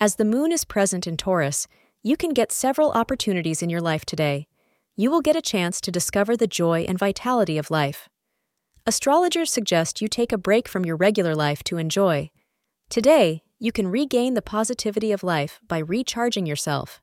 as the moon is present in Taurus, you can get several opportunities in your life today. You will get a chance to discover the joy and vitality of life. Astrologers suggest you take a break from your regular life to enjoy. Today, you can regain the positivity of life by recharging yourself.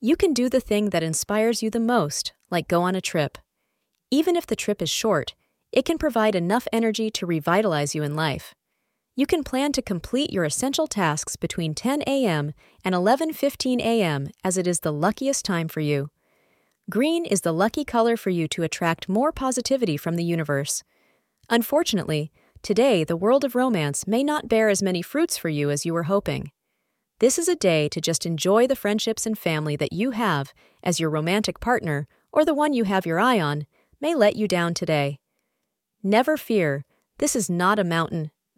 You can do the thing that inspires you the most, like go on a trip. Even if the trip is short, it can provide enough energy to revitalize you in life you can plan to complete your essential tasks between 10 a.m. and 11:15 a.m. as it is the luckiest time for you. Green is the lucky color for you to attract more positivity from the universe. Unfortunately, today the world of romance may not bear as many fruits for you as you were hoping. This is a day to just enjoy the friendships and family that you have as your romantic partner or the one you have your eye on may let you down today. Never fear, this is not a mountain,